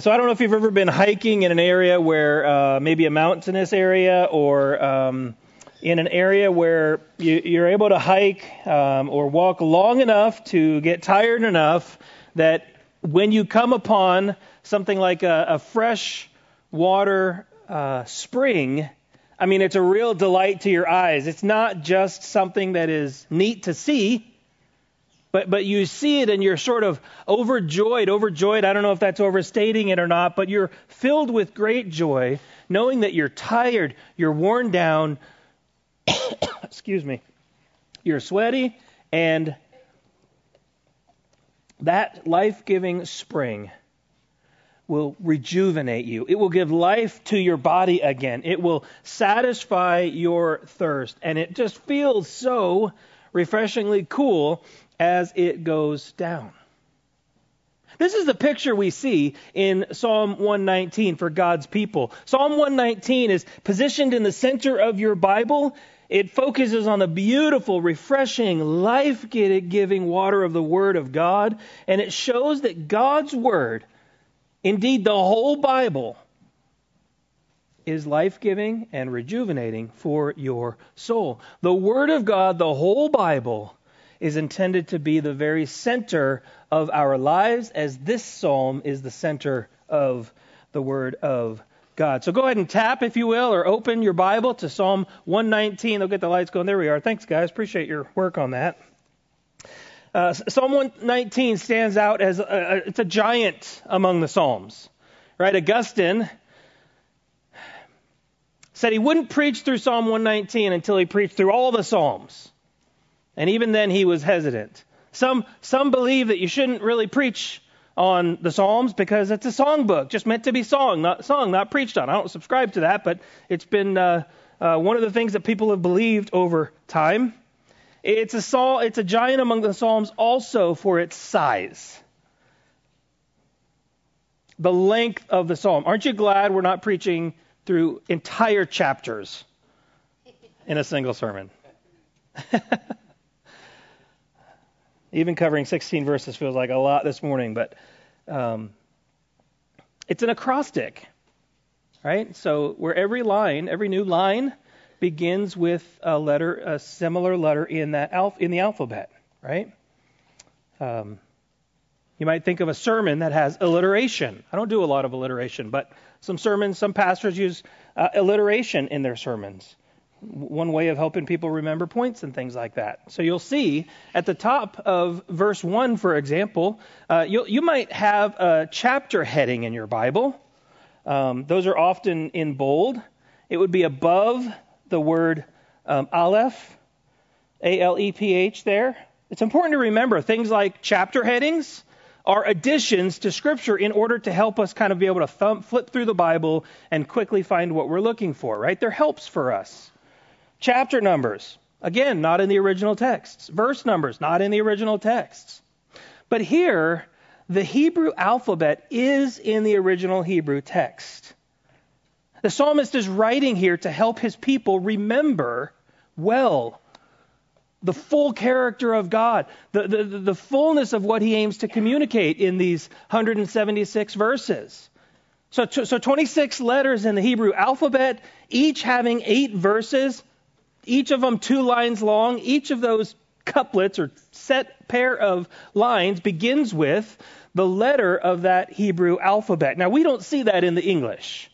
So I don't know if you've ever been hiking in an area where uh, maybe a mountainous area or um, in an area where you, are able to hike um, or walk long enough to get tired enough that when you come upon something like a, a fresh water uh, spring, I mean, it's a real delight to your eyes. It's not just something that is neat to see, but, but you see it and you're sort of overjoyed. Overjoyed, I don't know if that's overstating it or not, but you're filled with great joy knowing that you're tired, you're worn down, excuse me, you're sweaty, and that life giving spring will rejuvenate you. It will give life to your body again. It will satisfy your thirst. And it just feels so refreshingly cool as it goes down. This is the picture we see in Psalm 119 for God's people. Psalm 119 is positioned in the center of your Bible. It focuses on the beautiful, refreshing, life giving water of the Word of God, and it shows that God's Word, indeed the whole Bible, is life giving and rejuvenating for your soul. The Word of God, the whole Bible, is intended to be the very center of our lives, as this psalm is the center of the Word of God. So go ahead and tap, if you will, or open your Bible to Psalm 119. They'll get the lights going. There we are. Thanks, guys. Appreciate your work on that. Uh, Psalm 119 stands out as a, it's a giant among the Psalms, right? Augustine said he wouldn't preach through Psalm 119 until he preached through all the Psalms. And even then, he was hesitant. Some, some believe that you shouldn't really preach on the Psalms because it's a songbook, just meant to be song, not song, not preached on. I don't subscribe to that, but it's been uh, uh, one of the things that people have believed over time. It's a psalm, it's a giant among the Psalms also for its size. The length of the psalm. Aren't you glad we're not preaching through entire chapters in a single sermon? Even covering 16 verses feels like a lot this morning, but um, it's an acrostic, right? So where every line, every new line, begins with a letter, a similar letter in that alph- in the alphabet, right? Um, you might think of a sermon that has alliteration. I don't do a lot of alliteration, but some sermons, some pastors use uh, alliteration in their sermons one way of helping people remember points and things like that. So you'll see at the top of verse 1, for example, uh, you might have a chapter heading in your Bible. Um, those are often in bold. It would be above the word um, Aleph, A L E P H there. It's important to remember things like chapter headings are additions to Scripture in order to help us kind of be able to thumb, flip through the Bible and quickly find what we're looking for, right? They're helps for us. Chapter numbers, again, not in the original texts. Verse numbers, not in the original texts. But here, the Hebrew alphabet is in the original Hebrew text. The psalmist is writing here to help his people remember well the full character of God, the, the, the fullness of what he aims to communicate in these 176 verses. So, so 26 letters in the Hebrew alphabet, each having eight verses each of them two lines long. Each of those couplets or set pair of lines begins with the letter of that Hebrew alphabet. Now, we don't see that in the English.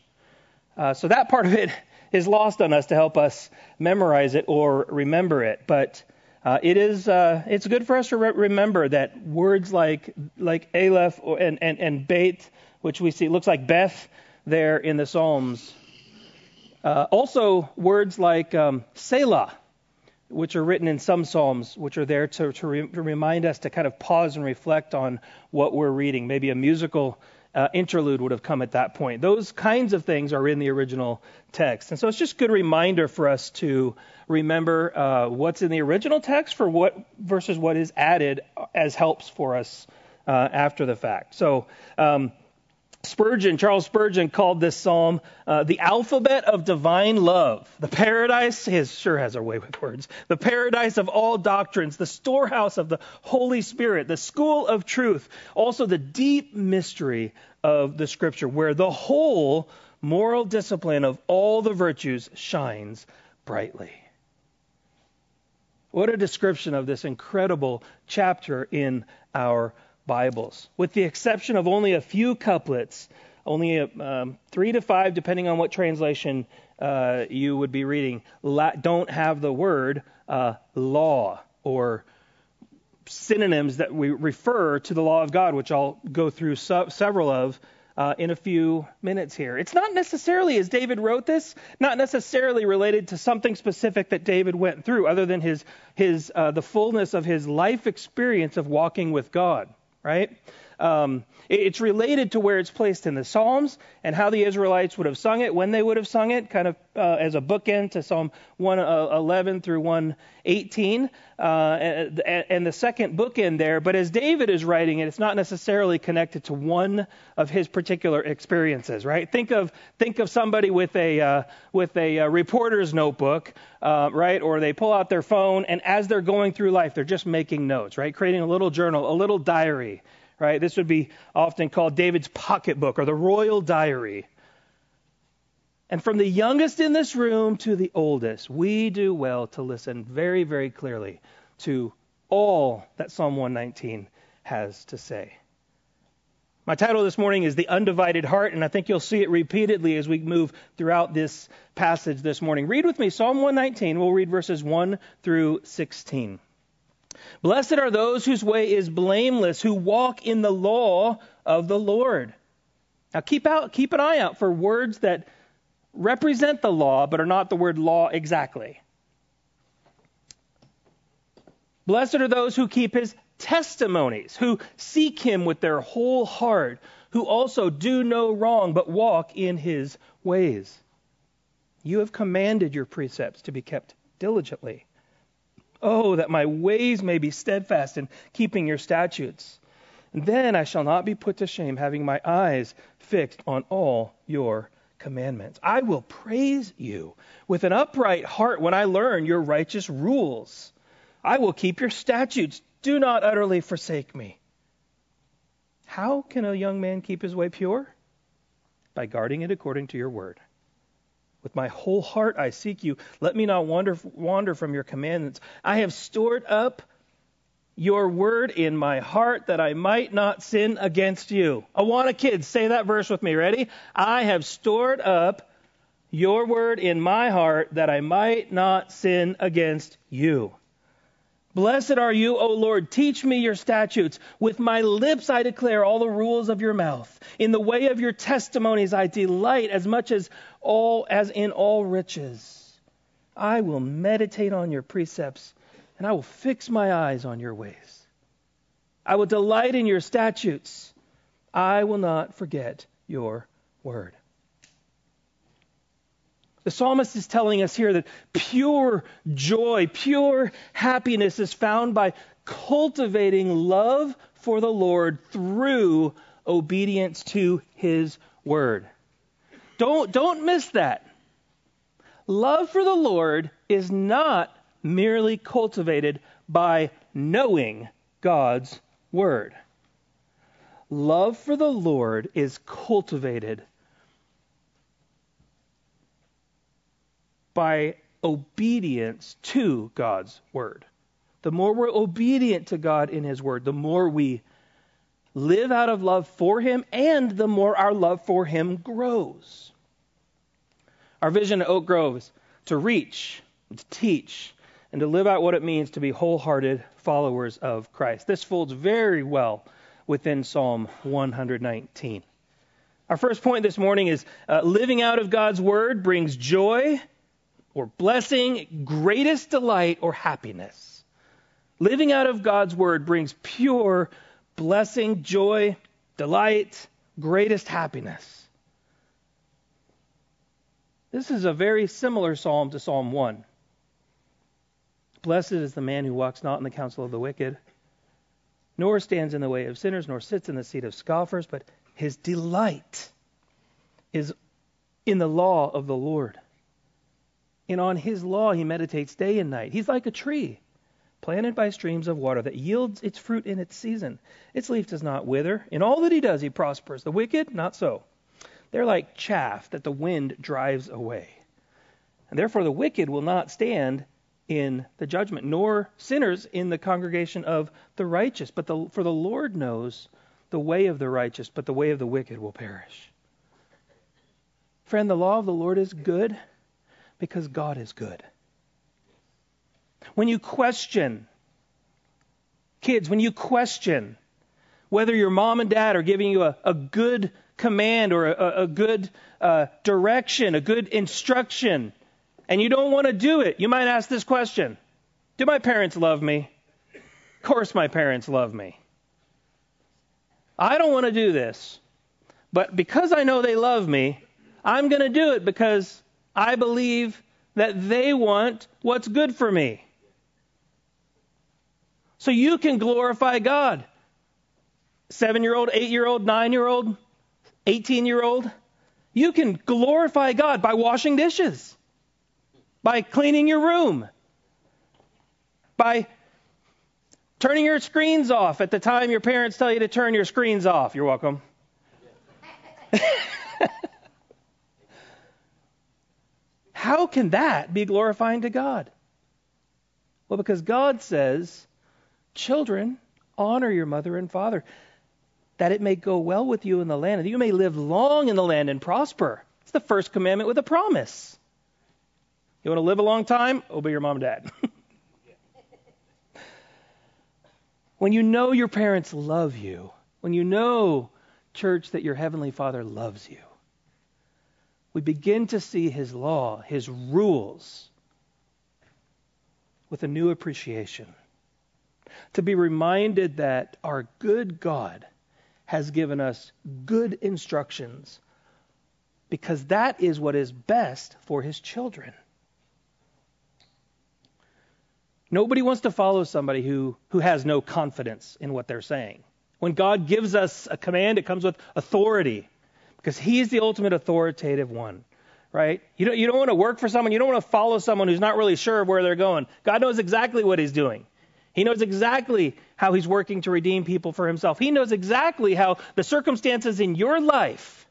Uh, so that part of it is lost on us to help us memorize it or remember it. But uh, it is uh, it's good for us to re- remember that words like like Aleph or, and, and, and Beit, which we see looks like Beth there in the Psalms, uh, also, words like um, Selah, which are written in some Psalms, which are there to, to, re- to, remind us to kind of pause and reflect on what we're reading. Maybe a musical uh, interlude would have come at that point. Those kinds of things are in the original text. And so it's just a good reminder for us to remember uh, what's in the original text for what versus what is added as helps for us uh, after the fact. So, um, Spurgeon, Charles Spurgeon, called this psalm uh, the alphabet of divine love, the paradise, his sure has a way with words, the paradise of all doctrines, the storehouse of the Holy Spirit, the school of truth, also the deep mystery of the scripture, where the whole moral discipline of all the virtues shines brightly. What a description of this incredible chapter in our Bibles. With the exception of only a few couplets, only um, three to five, depending on what translation uh, you would be reading, la- don't have the word uh, law or synonyms that we refer to the law of God, which I'll go through su- several of uh, in a few minutes here. It's not necessarily, as David wrote this, not necessarily related to something specific that David went through, other than his his uh, the fullness of his life experience of walking with God. Right? Um, it's related to where it's placed in the Psalms and how the Israelites would have sung it, when they would have sung it, kind of uh, as a bookend to Psalm 111 uh, through 118, uh, and, and the second bookend there. But as David is writing it, it's not necessarily connected to one of his particular experiences, right? Think of think of somebody with a uh, with a uh, reporter's notebook, uh, right? Or they pull out their phone, and as they're going through life, they're just making notes, right? Creating a little journal, a little diary right? This would be often called David's pocketbook or the royal diary. And from the youngest in this room to the oldest, we do well to listen very, very clearly to all that Psalm 119 has to say. My title this morning is The Undivided Heart, and I think you'll see it repeatedly as we move throughout this passage this morning. Read with me Psalm 119. We'll read verses 1 through 16. Blessed are those whose way is blameless, who walk in the law of the Lord. Now keep out keep an eye out for words that represent the law but are not the word law exactly. Blessed are those who keep his testimonies, who seek him with their whole heart, who also do no wrong but walk in his ways. You have commanded your precepts to be kept diligently. Oh, that my ways may be steadfast in keeping your statutes. Then I shall not be put to shame, having my eyes fixed on all your commandments. I will praise you with an upright heart when I learn your righteous rules. I will keep your statutes. Do not utterly forsake me. How can a young man keep his way pure? By guarding it according to your word. With my whole heart I seek you. Let me not wander, wander from your commandments. I have stored up your word in my heart that I might not sin against you. I want a kid. say that verse with me. Ready? I have stored up your word in my heart that I might not sin against you. Blessed are you, O Lord. Teach me your statutes. With my lips I declare all the rules of your mouth. In the way of your testimonies I delight as much as all as in all riches. I will meditate on your precepts, and I will fix my eyes on your ways. I will delight in your statutes. I will not forget your word. The psalmist is telling us here that pure joy, pure happiness is found by cultivating love for the Lord through obedience to his word. Don't, don't miss that. Love for the Lord is not merely cultivated by knowing God's word. Love for the Lord is cultivated by obedience to God's word. The more we're obedient to God in His word, the more we live out of love for Him, and the more our love for Him grows. Our vision at Oak Grove is to reach, to teach, and to live out what it means to be wholehearted followers of Christ. This folds very well within Psalm 119. Our first point this morning is uh, living out of God's word brings joy or blessing, greatest delight, or happiness. Living out of God's word brings pure blessing, joy, delight, greatest happiness. This is a very similar psalm to Psalm 1. Blessed is the man who walks not in the counsel of the wicked, nor stands in the way of sinners, nor sits in the seat of scoffers, but his delight is in the law of the Lord and on his law he meditates day and night. He's like a tree planted by streams of water that yields its fruit in its season. Its leaf does not wither. In all that he does, he prospers. The wicked, not so. They're like chaff that the wind drives away. And therefore, the wicked will not stand in the judgment, nor sinners in the congregation of the righteous. But the, for the Lord knows the way of the righteous, but the way of the wicked will perish. Friend, the law of the Lord is good because God is good. When you question, kids, when you question whether your mom and dad are giving you a, a good command or a, a good uh, direction, a good instruction, and you don't want to do it, you might ask this question Do my parents love me? Of course, my parents love me. I don't want to do this, but because I know they love me, I'm going to do it because I believe that they want what's good for me. So you can glorify God. Seven year old, eight year old, nine year old, 18 year old. You can glorify God by washing dishes, by cleaning your room, by turning your screens off at the time your parents tell you to turn your screens off. You're welcome. How can that be glorifying to God? Well, because God says Children, honor your mother and father, that it may go well with you in the land, and that you may live long in the land and prosper. It's the first commandment with a promise. You want to live a long time? Obey your mom and dad. when you know your parents love you, when you know, church, that your heavenly Father loves you, we begin to see his law, his rules, with a new appreciation to be reminded that our good God has given us good instructions because that is what is best for his children. Nobody wants to follow somebody who, who has no confidence in what they're saying. When God gives us a command, it comes with authority because He's the ultimate authoritative one, right? You don't, you don't want to work for someone, you don't want to follow someone who's not really sure where they're going. God knows exactly what He's doing. He knows exactly how he's working to redeem people for himself. He knows exactly how the circumstances in your life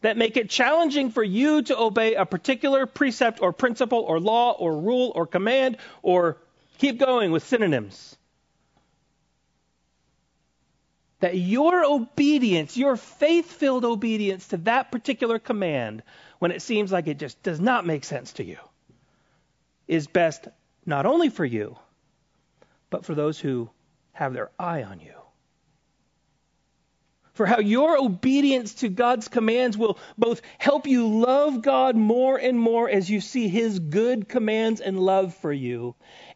that make it challenging for you to obey a particular precept or principle or law or rule or command or keep going with synonyms. That your obedience, your faith filled obedience to that particular command, when it seems like it just does not make sense to you, is best not only for you, but for those who have their eye on you. For how your obedience to God's commands will both help you love God more and more as you see His good commands and love for you,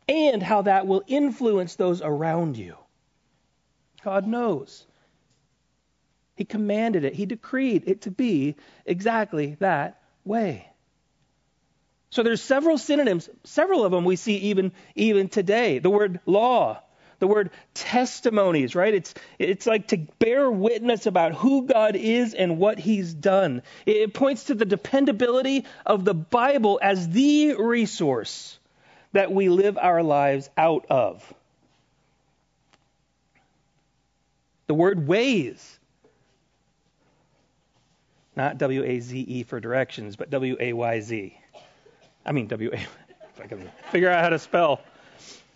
and how that will influence those around you. God knows. He commanded it, He decreed it to be exactly that way. So there's several synonyms, several of them we see even even today. The word law, the word testimonies, right? It's it's like to bear witness about who God is and what he's done. It points to the dependability of the Bible as the resource that we live our lives out of. The word ways not W A Z E for directions, but W A Y Z. I mean, W A. If I can figure out how to spell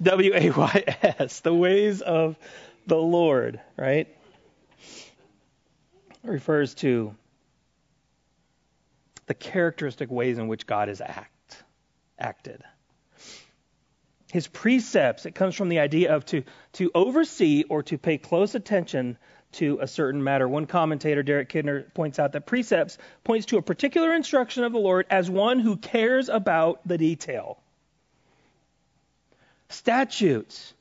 W A Y S, the ways of the Lord, right? It refers to the characteristic ways in which God has act, acted. His precepts, it comes from the idea of to, to oversee or to pay close attention to a certain matter. One commentator, Derek Kidner, points out that precepts points to a particular instruction of the Lord as one who cares about the detail. Statutes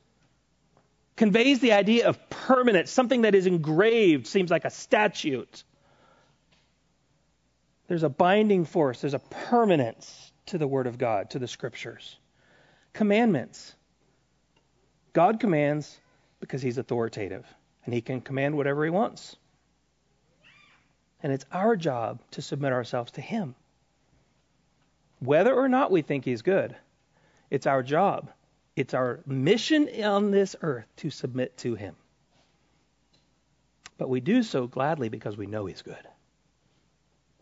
conveys the idea of permanence, something that is engraved, seems like a statute. There's a binding force, there's a permanence to the Word of God, to the Scriptures. Commandments. God commands because He's authoritative and he can command whatever he wants. And it's our job to submit ourselves to him. Whether or not we think he's good, it's our job It's our mission on this earth to submit to Him. But we do so gladly because we know He's good.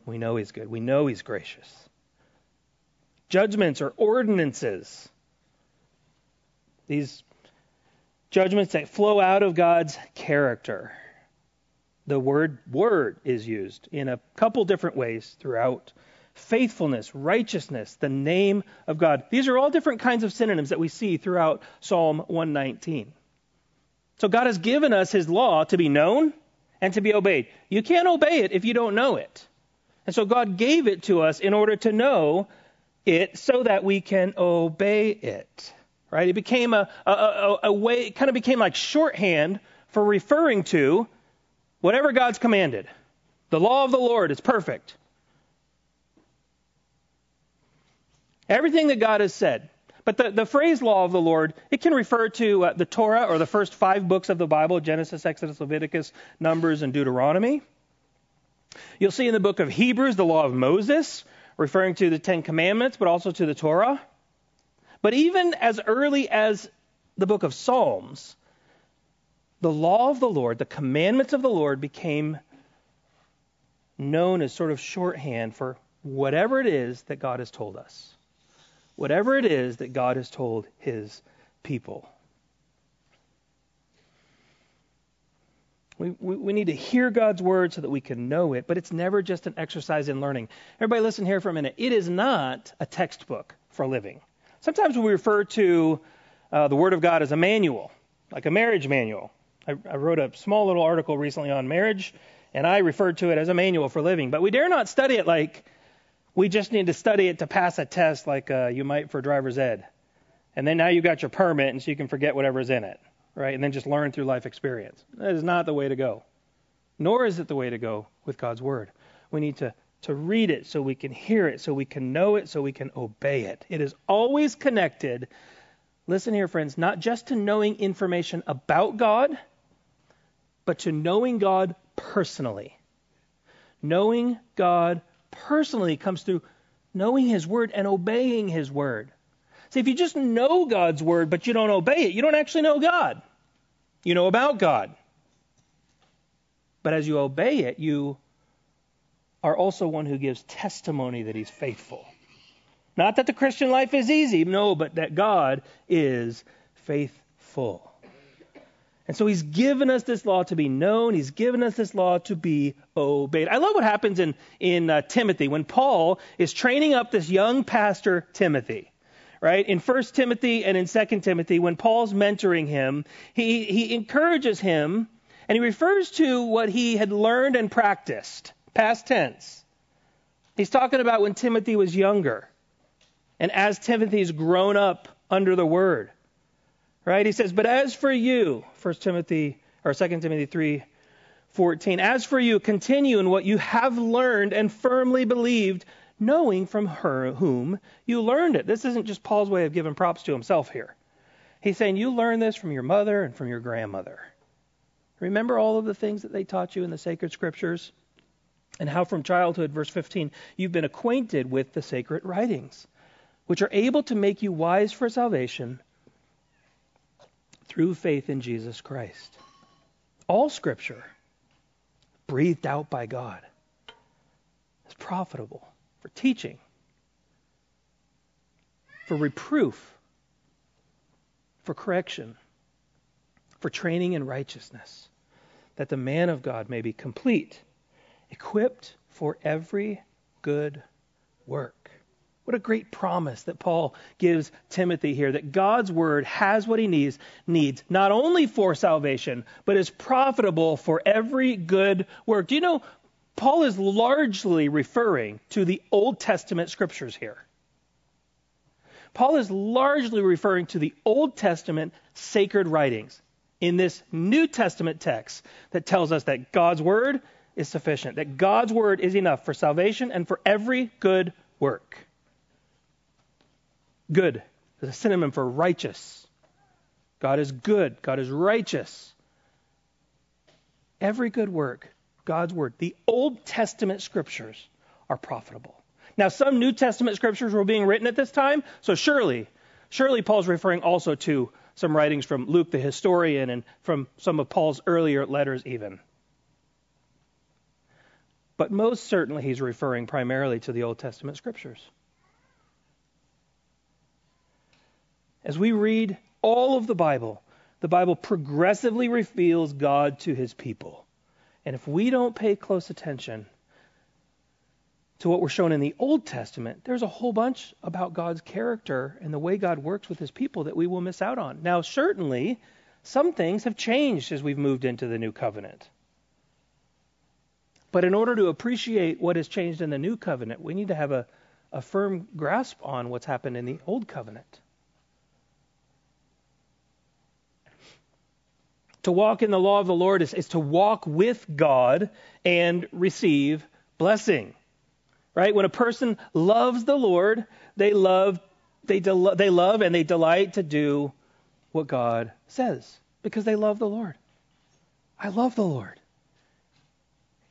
We know He's good. We know He's gracious. Judgments or ordinances. These judgments that flow out of God's character. The word word is used in a couple different ways throughout faithfulness, righteousness, the name of God. These are all different kinds of synonyms that we see throughout Psalm 119. So God has given us his law to be known and to be obeyed. You can't obey it if you don't know it. And so God gave it to us in order to know it so that we can obey it. Right? It became a, a, a, a way, it kind of became like shorthand for referring to whatever God's commanded. The law of the Lord is perfect. Everything that God has said. But the, the phrase law of the Lord, it can refer to uh, the Torah or the first five books of the Bible Genesis, Exodus, Leviticus, Numbers, and Deuteronomy. You'll see in the book of Hebrews the law of Moses, referring to the Ten Commandments, but also to the Torah. But even as early as the book of Psalms, the law of the Lord, the commandments of the Lord became known as sort of shorthand for whatever it is that God has told us whatever it is that God has told his people. We, we, we, need to hear God's word so that we can know it, but it's never just an exercise in learning. Everybody, listen here for a minute. It is not a textbook for living. Sometimes we refer to uh, the Word of God as a manual, like a marriage manual. I, I wrote a small little article recently on marriage, and I referred to it as a manual for living. But we dare not study it like we just need to study it to pass a test like uh, you might for driver's ed. And then now you got your permit, and so you can forget whatever's in it, right? And then just learn through life experience. That is not the way to go. Nor is it the way to go with God's Word. We need to, to read it so we can hear it, so we can know it, so we can obey it. It is always connected, listen here, friends, not just to knowing information about God, but to knowing God personally. Knowing God personally comes through knowing His Word and obeying His Word. See, if you just know God's Word but you don't obey it, you don't actually know God. You know about God. But as you obey it, you are also one who gives testimony that He's faithful. Not that the Christian life is easy, no, but that God is faithful. And so he's given us this law to be known. He's given us this law to be obeyed. I love what happens in, in uh, Timothy when Paul is training up this young pastor, Timothy. Right? In 1 Timothy and in 2 Timothy, when Paul's mentoring him, he, he encourages him and he refers to what he had learned and practiced, past tense. He's talking about when Timothy was younger and as Timothy's grown up under the word. Right? He says, But as for you, 1 Timothy or 2 Timothy 3 14, as for you, continue in what you have learned and firmly believed, knowing from her whom you learned it. This isn't just Paul's way of giving props to himself here. He's saying you learned this from your mother and from your grandmother. Remember all of the things that they taught you in the sacred scriptures? And how from childhood, verse 15, you've been acquainted with the sacred writings, which are able to make you wise for salvation through faith in Jesus Christ. All Scripture, breathed out by God, is profitable for teaching, for reproof, for correction, for training in righteousness, that the man of God may be complete, equipped for every good work. What a great promise that Paul gives Timothy here that God's word has what he needs, needs not only for salvation, but is profitable for every good work. Do you know Paul is largely referring to the Old Testament scriptures here? Paul is largely referring to the Old Testament sacred writings in this New Testament text that tells us that God's word is sufficient, that God's word is enough for salvation and for every good work. Good is a synonym for righteous. God is good. God is righteous. Every good work, God's word, the Old Testament scriptures are profitable. Now, some New Testament scriptures were being written at this time, so surely Surely Paul's referring also to some writings from Luke the historian and from some of Paul's earlier letters, even. But most certainly he's referring primarily to the Old Testament scriptures. As we read all of the Bible, the Bible progressively reveals God to his people. And if we don't pay close attention to what we're shown in the Old Testament, there's a whole bunch about God's character and the way God works with his people that we will miss out on. Now, certainly, some things have changed as we've moved into the new covenant. But in order to appreciate what has changed in the new covenant, we need to have a, a firm grasp on what's happened in the old covenant. To walk in the law of the Lord is, is to walk with God and receive blessing. Right? When a person loves the Lord, they love they del- they love and they delight to do what God says because they love the Lord. I love the Lord.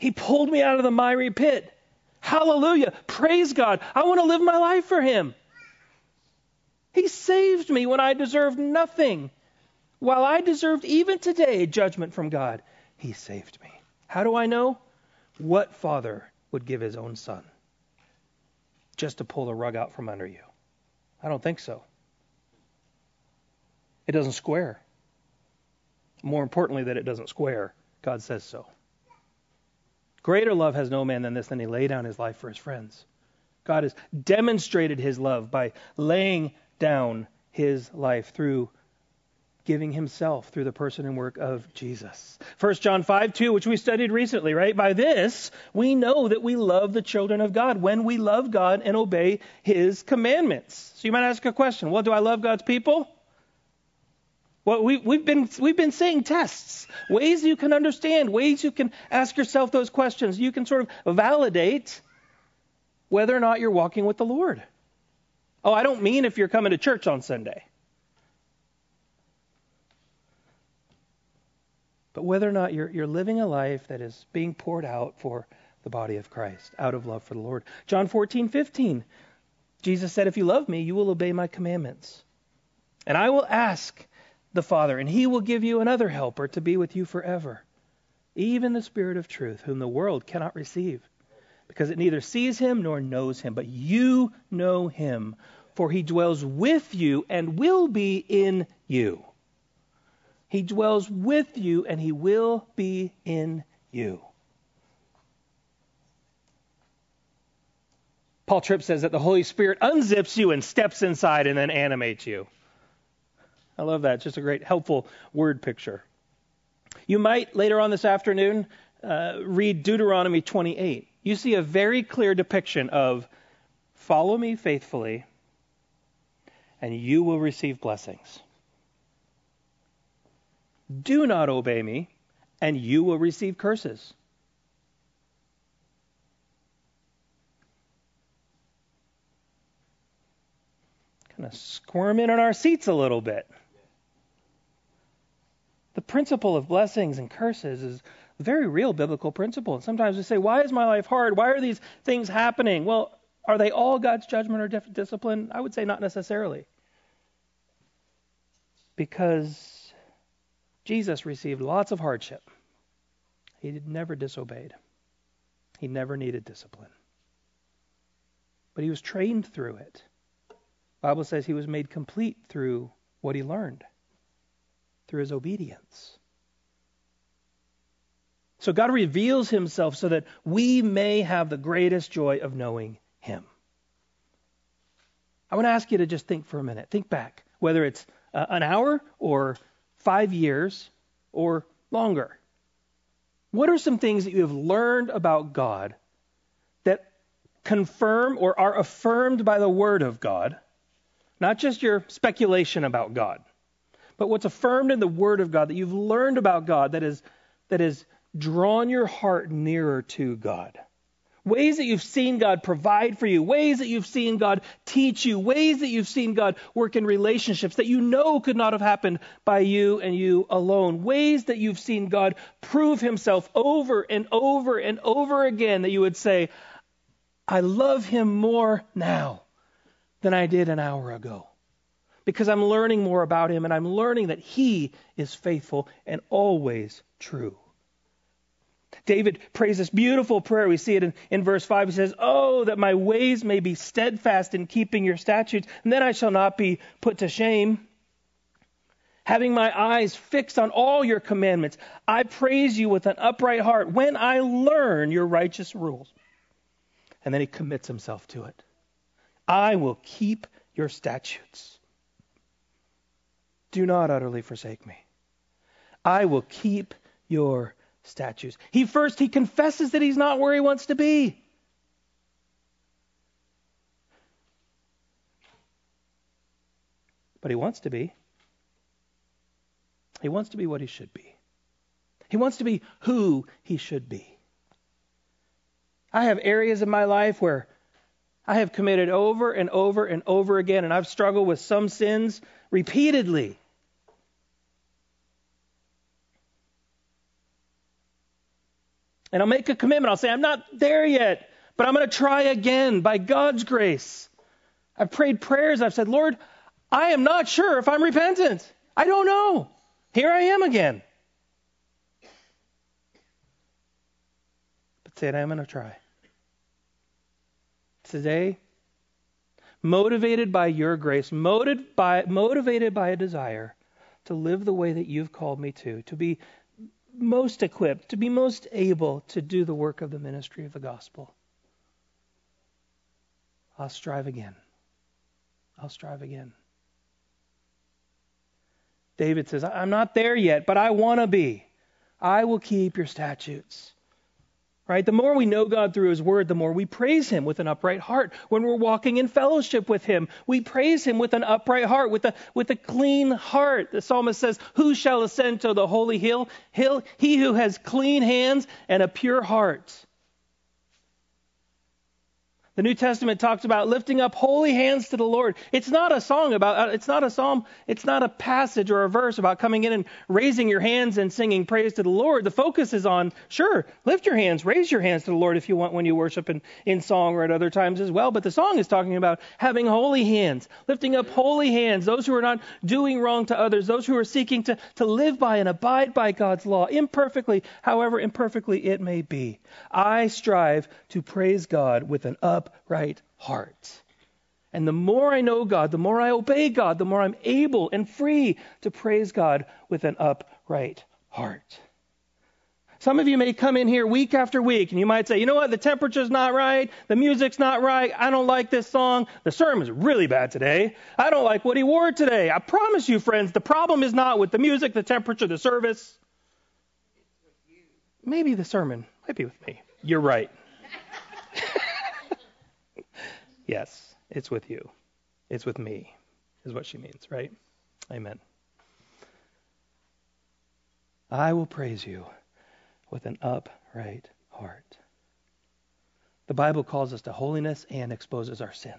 He pulled me out of the miry pit. Hallelujah. Praise God. I want to live my life for him. He saved me when I deserved nothing. While I deserved even today judgment from God, he saved me. How do I know? What father would give his own son? just to pull the rug out from under you. I don't think so. It doesn't square. More importantly, that it doesn't square. God says so. Greater love has no man than this, than he lay down his life for his friends. God has demonstrated his love by laying down his life through giving himself through the person and work of Jesus. 1 John 5 2, which we studied recently, right? By this, we know that we love the children of God when we love God and obey his commandments. So you might ask a question Well, do I love God's people? Well, we, we've been we've been saying tests, ways you can understand, ways you can ask yourself those questions. You can sort of validate whether or not you're walking with the Lord. Oh, I don't mean if you're coming to church on Sunday. but whether or not you're, you're living a life that is being poured out for the body of Christ, out of love for the Lord. John 14, 15. Jesus said, If you love me, you will obey my commandments. And I will ask the Father, and he will give you another helper to be with you forever, even the Spirit of truth, whom the world cannot receive, because it neither sees him nor knows him. But you know him, for he dwells with you and will be in you. He dwells with you and he will be in you. Paul Tripp says that the Holy Spirit unzips you and steps inside and then animates you. I love that. It's just a great, helpful word picture. You might later on this afternoon uh, read Deuteronomy 28. You see a very clear depiction of follow me faithfully and you will receive blessings. Do not obey me, and you will receive curses. Kind of squirming in our seats a little bit. The principle of blessings and curses is a very real biblical principle. And sometimes we say, Why is my life hard? Why are these things happening? Well, are they all God's judgment or discipline? I would say not necessarily. Because Jesus received lots of hardship. He never disobeyed. He never needed discipline. But he was trained through it. The Bible says he was made complete through what he learned, through his obedience. So God reveals himself so that we may have the greatest joy of knowing him. I want to ask you to just think for a minute. Think back, whether it's uh, an hour or five years, or longer. What are some things that you have learned about God that confirm or are affirmed by the Word of God? Not just your speculation about God, but what's affirmed in the Word of God that you've learned about God that is that has drawn your heart nearer to God ways that you've seen God provide for you, ways that you've seen God teach you, ways that you've seen God work in relationships that you know could not have happened by you and you alone, ways that you've seen God prove himself over and over and over again that you would say, I love him more now than I did an hour ago. Because I'm learning more about him and I'm learning that he is faithful and always true. David prays this beautiful prayer. We see it in, in verse 5. He says, Oh, that my ways may be steadfast in keeping your statutes, and then I shall not be put to shame. Having my eyes fixed on all your commandments, I praise you with an upright heart when I learn your righteous rules. And then he commits himself to it. I will keep your statutes. Do not utterly forsake me. I will keep your statutes. He first he confesses that he's not where he wants to be. But he wants to be. He wants to be what he should be. He wants to be who he should be. I have areas in my life where I have committed over and over and over again, and I've struggled with some sins repeatedly. And I'll make a commitment. I'll say, I'm not there yet, but I'm going to try again by God's grace. I've prayed prayers. I've said, Lord, I am not sure if I'm repentant. I don't know. Here I am again. But today I'm going to try. Today, motivated by your grace, motivated by, motivated by a desire to live the way that you've called me to, to be most equipped, to be most able to do the work of the ministry of the gospel. I'll strive again. I'll strive again. David says, I'm not there yet, but I want to be. I will keep your statutes. Right? The more we know God through His Word, the more we praise Him with an upright heart. When we're walking in fellowship with Him, we praise Him with an upright heart, with a, with a clean heart. The psalmist says, Who shall ascend to the holy hill? hill? He who has clean hands and a pure heart. The New Testament talks about lifting up holy hands to the Lord. It's not a song about, uh, it's not a psalm, it's not a passage or a verse about coming in and raising your hands and singing praise to the Lord. The focus is on, sure, lift your hands, raise your hands to the Lord if you want when you worship in, in song or at other times as well. But the song is talking about having holy hands, lifting up holy hands, those who are not doing wrong to others, those who are seeking to, to live by and abide by God's law, imperfectly, however imperfectly it may be. I strive to praise God with an up upright heart. And the more I know God, the more I obey God, the more I'm able and free to praise God with an upright heart. Some of you may come in here week after week and you might say, you know what, the temperature's not right, the music's not right, I don't like this song, the sermon's really bad today, I don't like what he wore today. I promise you, friends, the problem is not with the music, the temperature, the service. Maybe the sermon might be with me. You're right. Yes, it's with you. It's with me, is what she means, right? Amen. I will praise you with an upright heart. The Bible calls us to holiness and exposes our sin.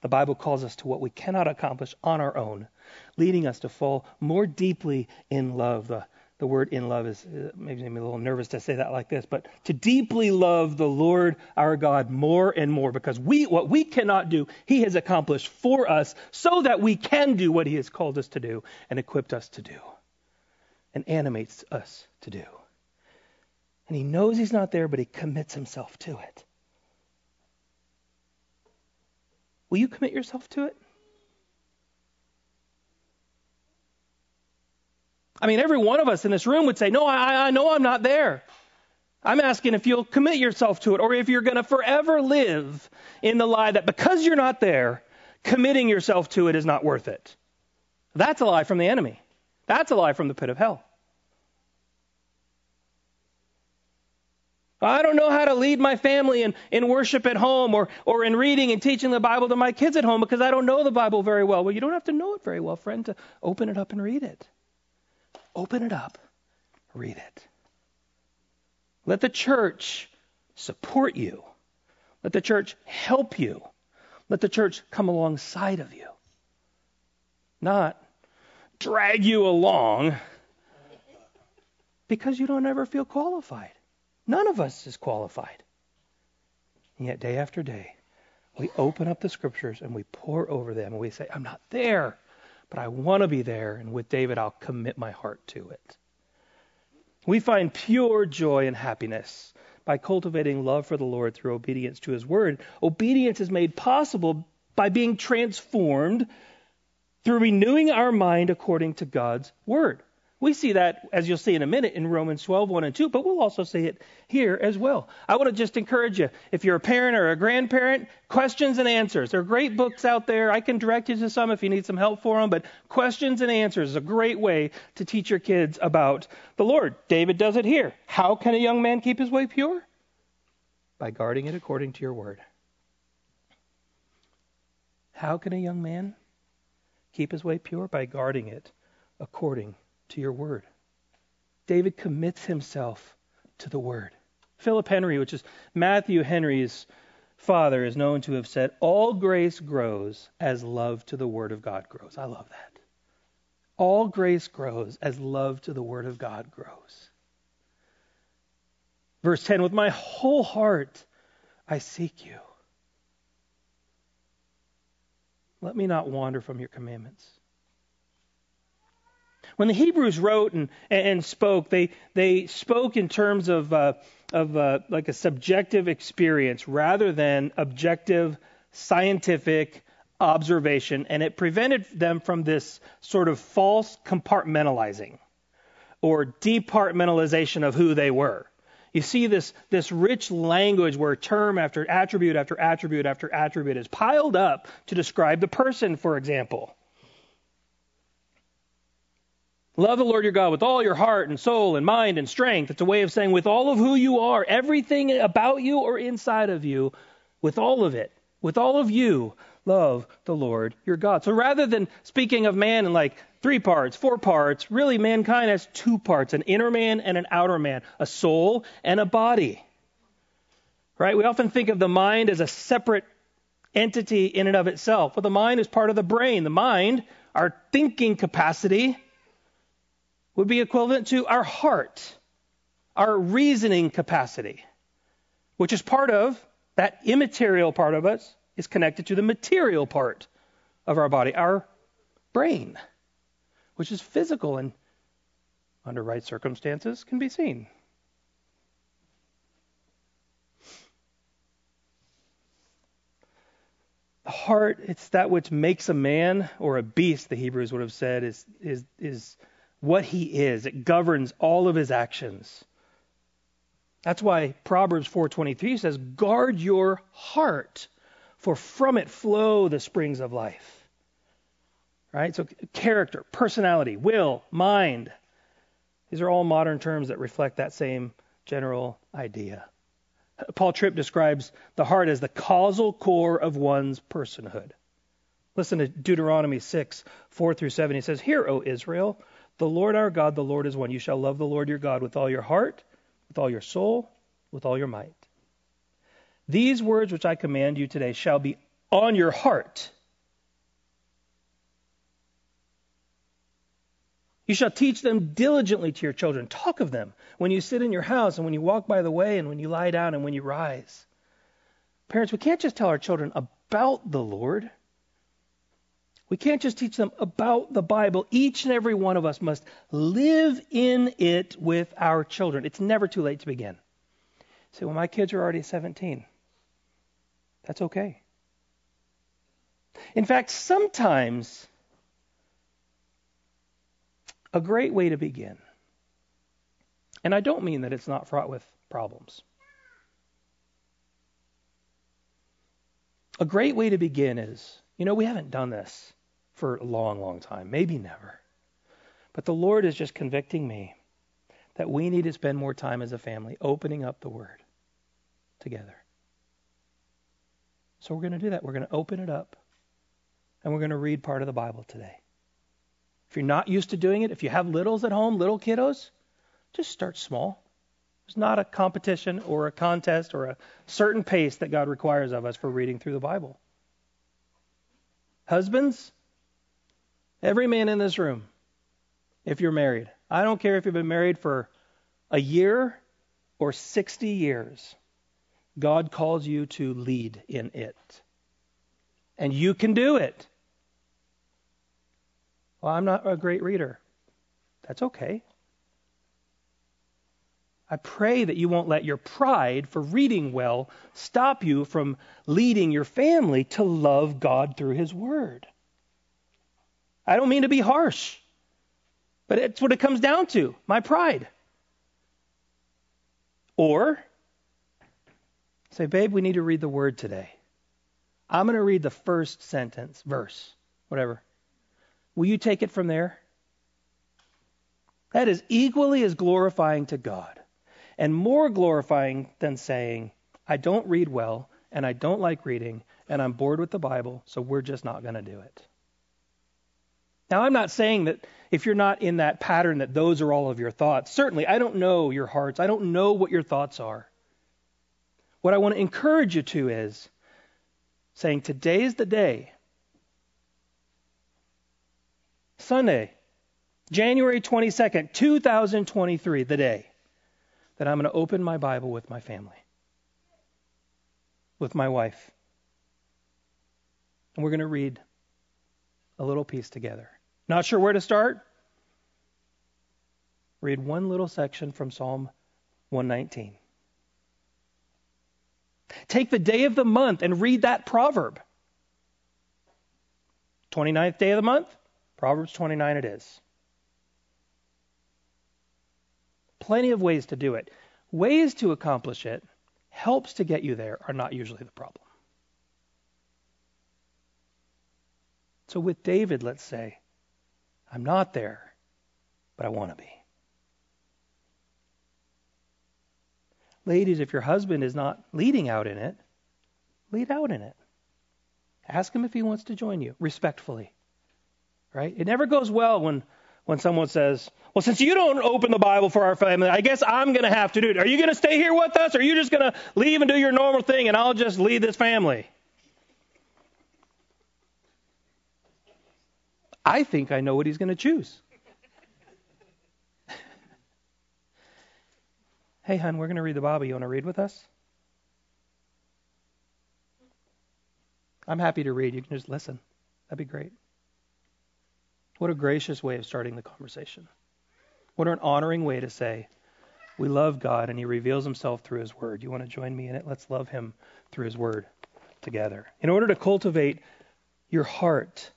The Bible calls us to what we cannot accomplish on our own, leading us to fall more deeply in love. The the word in love is uh, maybe me a little nervous to say that like this, but to deeply love the Lord our God more and more because we what we cannot do, he has accomplished for us so that we can do what he has called us to do and equipped us to do and animates us to do. And he knows he's not there, but he commits himself to it. Will you commit yourself to it? I mean, every one of us in this room would say, No, I, I know I'm not there. I'm asking if you'll commit yourself to it or if you're going to forever live in the lie that because you're not there, committing yourself to it is not worth it. That's a lie from the enemy. That's a lie from the pit of hell. I don't know how to lead my family in, in worship at home or, or in reading and teaching the Bible to my kids at home because I don't know the Bible very well. Well, you don't have to know it very well, friend, to open it up and read it. Open it up, read it. Let the church support you. Let the church help you. Let the church come alongside of you. Not drag you along because you don't ever feel qualified. None of us is qualified. And yet, day after day, We open up the scriptures and we pore over them and we say, I'm not there, but I want to be there. And with David, I'll commit my heart to it. We find pure joy and happiness by cultivating love for the Lord through obedience to his word. Obedience is made possible by being transformed through renewing our mind according to God's word. We see that, as you'll see in a minute, in Romans 12, 1 and 2, but we'll also see it here as well. I want to just encourage you, if you're a parent or a grandparent, questions and answers. There are great books out there. I can direct you to some if you need some help for them, but questions and answers is a great way to teach your kids about the Lord. David does it here. How can a young man keep his way pure? By guarding it according to your word. How can a young man keep his way pure? By guarding it according to your word. David commits himself to the word. Philip Henry, which is Matthew Henry's father, is known to have said, All grace grows as love to the word of God grows. I love that. All grace grows as love to the word of God grows. Verse 10 With my whole heart I seek you. Let me not wander from your commandments. When the Hebrews wrote and, and spoke, they, they spoke in terms of, uh, of uh, like a subjective experience rather than objective scientific observation, and it prevented them from this sort of false compartmentalizing or departmentalization of who they were. You see this, this rich language where term after attribute after attribute after attribute is piled up to describe the person, for example. Love the Lord your God with all your heart and soul and mind and strength. It's a way of saying with all of who you are, everything about you or inside of you, with all of it, with all of you, love the Lord your God. So rather than speaking of man in like three parts, four parts, really mankind has two parts an inner man and an outer man, a soul and a body. Right? We often think of the mind as a separate entity in and of itself. Well, the mind is part of the brain. The mind, our thinking capacity, would be equivalent to our heart, our reasoning capacity, which is part of that immaterial part of us is connected to the material part of our body, our brain, which is physical and under right circumstances can be seen. The heart, it's that which makes a man or a beast, the Hebrews would have said, is, is, is what he is. It governs all of his actions. That's why Proverbs 4:23 says, "Guard your heart, for from it flow the springs of life." Right? So character, personality, will, mind. These are all modern terms that reflect that same general idea. Paul Tripp describes the heart as the causal core of one's personhood. Listen to Deuteronomy 6, 4 through 7. He says, Hear, O Israel, the Lord our God, the Lord is one. You shall love the Lord your God with all your heart, with all your soul, with all your might. These words which I command you today shall be on your heart. You shall teach them diligently to your children. Talk of them when you sit in your house and when you walk by the way and when you lie down and when you rise. Parents, we can't just tell our children about the Lord. We can't just teach them about the Bible. Each and every one of us must live in it with our children. It's never too late to begin. Say, well, my kids are already 17. That's okay. In fact, sometimes a great way to begin, and I don't mean that it's not fraught with problems. A great way to begin is, you know, we haven't done this for a long, long time, maybe never. But the Lord is just convicting me that we need to spend more time as a family opening up the Word together. So we're going to do that. We're going to open it up and we're going to read part of the Bible today. If you're not used to doing it, if you have littles at home, little kiddos, just start small. It's not a competition or a contest or a certain pace that God requires of us for reading through the Bible. Husbands, Every man in this room, if you're married, I don't care if you've been married for a year or 60 years, God calls you to lead in it. and you can do it. Well, I'm not a great reader. That's okay. I pray that you won't let your pride for reading well stop you from leading your family to love God through His Word. I don't mean to be harsh, but it's what it comes down to my pride. Or say, babe, we need to read the Word today. I'm going to read the first sentence, verse, whatever. Will you take it from there? That is equally as glorifying to God and more glorifying than saying, I don't read well and I don't like reading and I'm bored with the Bible, so we're just not going to do it. Now, I'm not saying that if you're not in that pattern that those are all of your thoughts. Certainly, I don't know your hearts. I don't know what your thoughts are. What I want to encourage you to is saying, today is the day. Sunday, January 22nd, 2023, the day that I'm going to open my Bible with my family, with my wife. And we're going to read a little piece together. Not sure where to start? Read one little section from Psalm 119. Take the day of the month and read that proverb. 29th day of the month, Proverbs 29 it is. Plenty of ways to do it. Ways to accomplish it, helps to get you there, are not usually the problem. So with David, let's say, I'm not there, but I want to be. Ladies, if your husband is not leading out in it, lead out in it. Ask him if he wants to join you, respectfully. Right? It never goes well when when someone says, Well, since you don't open the Bible for our family, I guess I'm going to have to do it. Are you going to stay here with us, or are you just going to leave and do your normal thing and I'll just lead this family? I think I know what he's going to choose. hey, hon, we're going to read the Bible. You want to read with us? I'm happy to read. You can just listen. That'd be great. What a gracious way of starting the conversation. What an honoring way to say, We love God and He reveals Himself through His Word. You want to join me in it? Let's love Him through His Word together. In order to cultivate your heart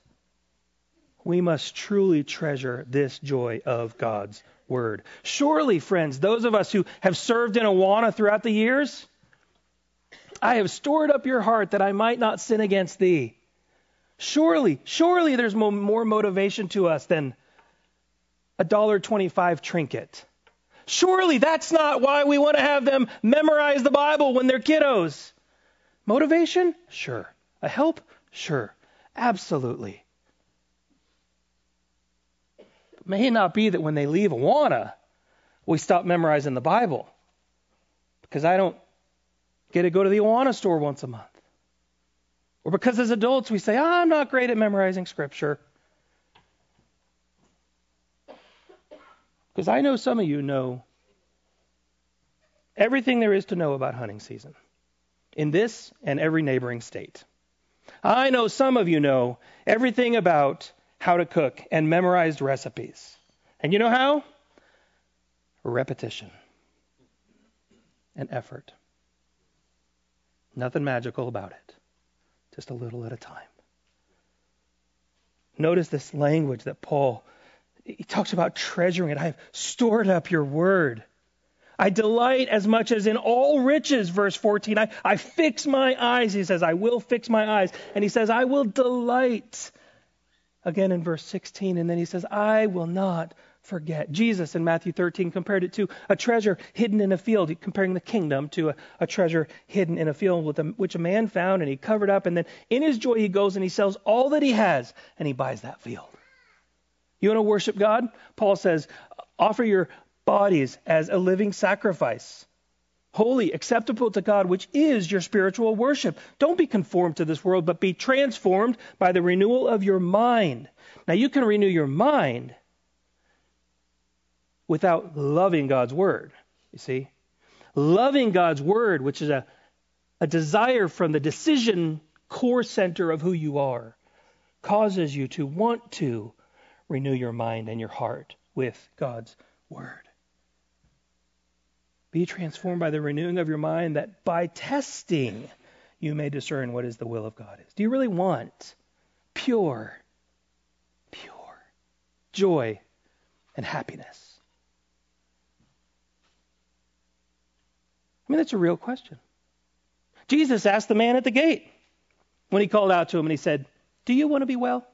we must truly treasure this joy of God's word. Surely, friends, those of us who have served in Awana throughout the years, I have stored up your heart that I might not sin against thee. Surely, surely there's more motivation to us than a dollar twenty-five trinket. Surely that's not why we want to have them memorize the Bible when they're kiddos. Motivation? Sure. A help? Sure. Absolutely may not be that when they leave Awana, we stop memorizing the Bible. Because I don't get to go to the Awana store once a month. Or because as adults we say, oh, I'm not great at memorizing Scripture. Because I know some of you know everything there is to know about hunting season in this and every neighboring state. I know some of you know everything about how to cook and memorized recipes. And you know how? Repetition and effort. Nothing magical about it, just a little at a time. Notice this language that Paul he talks about treasuring it. I have stored up your word. I delight as much as in all riches, verse 14. I, I fix my eyes, he says, I will fix my eyes. And he says, I will delight again in verse 16. And then he says, I will not forget. Jesus in Matthew 13 compared it to a treasure hidden in a field, comparing the kingdom to a, a treasure hidden in a field a, which a man found and he covered up. And then in his joy, he goes and he sells all that he has and he buys that field. You want to worship God? Paul says, offer your bodies as a living sacrifice holy, acceptable to God, which is your spiritual worship. Don't be conformed to this world, but be transformed by the renewal of your mind. Now, you can renew your mind without loving God's word, you see. Loving God's word, which is a, a desire from the decision core center of who you are, causes you to want to renew your mind and your heart with God's Word. Be transformed by the renewing of your mind that by testing you may discern what is the will of God is. Do you really want pure, pure joy and happiness? I mean, that's a real question. Jesus asked the man at the gate when he called out to him and he said, Do you want to be well?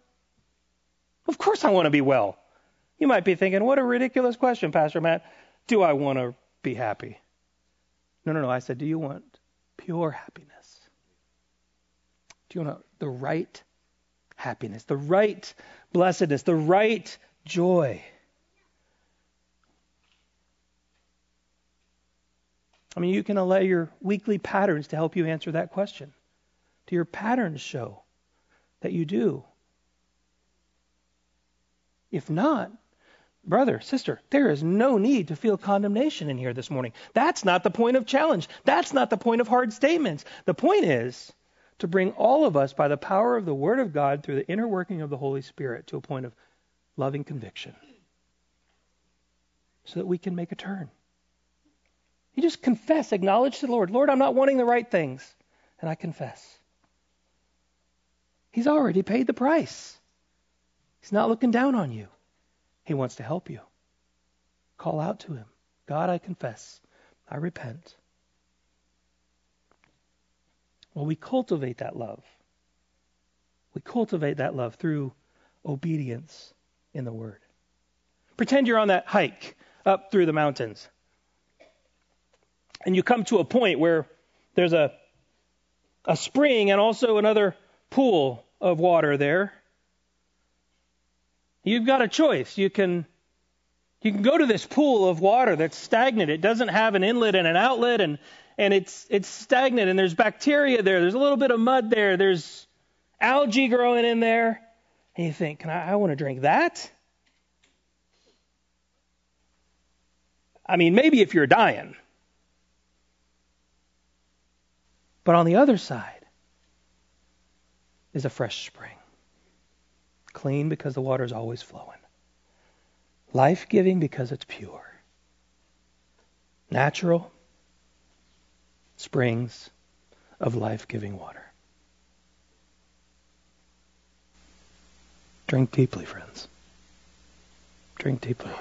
Of course I want to be well. You might be thinking, What a ridiculous question, Pastor Matt. Do I want to be happy? No, no, no. I said, Do you want pure happiness? Do you want the right happiness, the right blessedness, the right joy? I mean, you can allow your weekly patterns to help you answer that question. Do your patterns show that you do? If not, brother, sister, there is no need to feel condemnation in here this morning. That's not the point of challenge. That's not the point of hard statements. The point is to bring all of us by the power of the Word of God through the inner working of the Holy Spirit to a point of loving conviction so that we can make a turn. You just confess, acknowledge to the Lord, Lord, I'm not wanting the right things. And I confess. He's already paid the price. He's not looking down on you. He wants to help you. Call out to him. God, I confess. I repent. Well, we cultivate that love. We cultivate that love through obedience in the Word. Pretend you're on that hike up through the mountains and you come to a point where there's a a spring and also another pool of water there. You've got a choice. You can you can go to this pool of water that's stagnant. It doesn't have an inlet and an outlet and and it's it's stagnant and there's bacteria there. There's a little bit of mud there. There's algae growing in there. And you think, Can I, I want to drink that? I mean, maybe if you're dying. But on the other side is a fresh spring. Clean because the water is always flowing. Life giving because it's pure. Natural springs of life giving water. Drink deeply, friends. Drink deeply.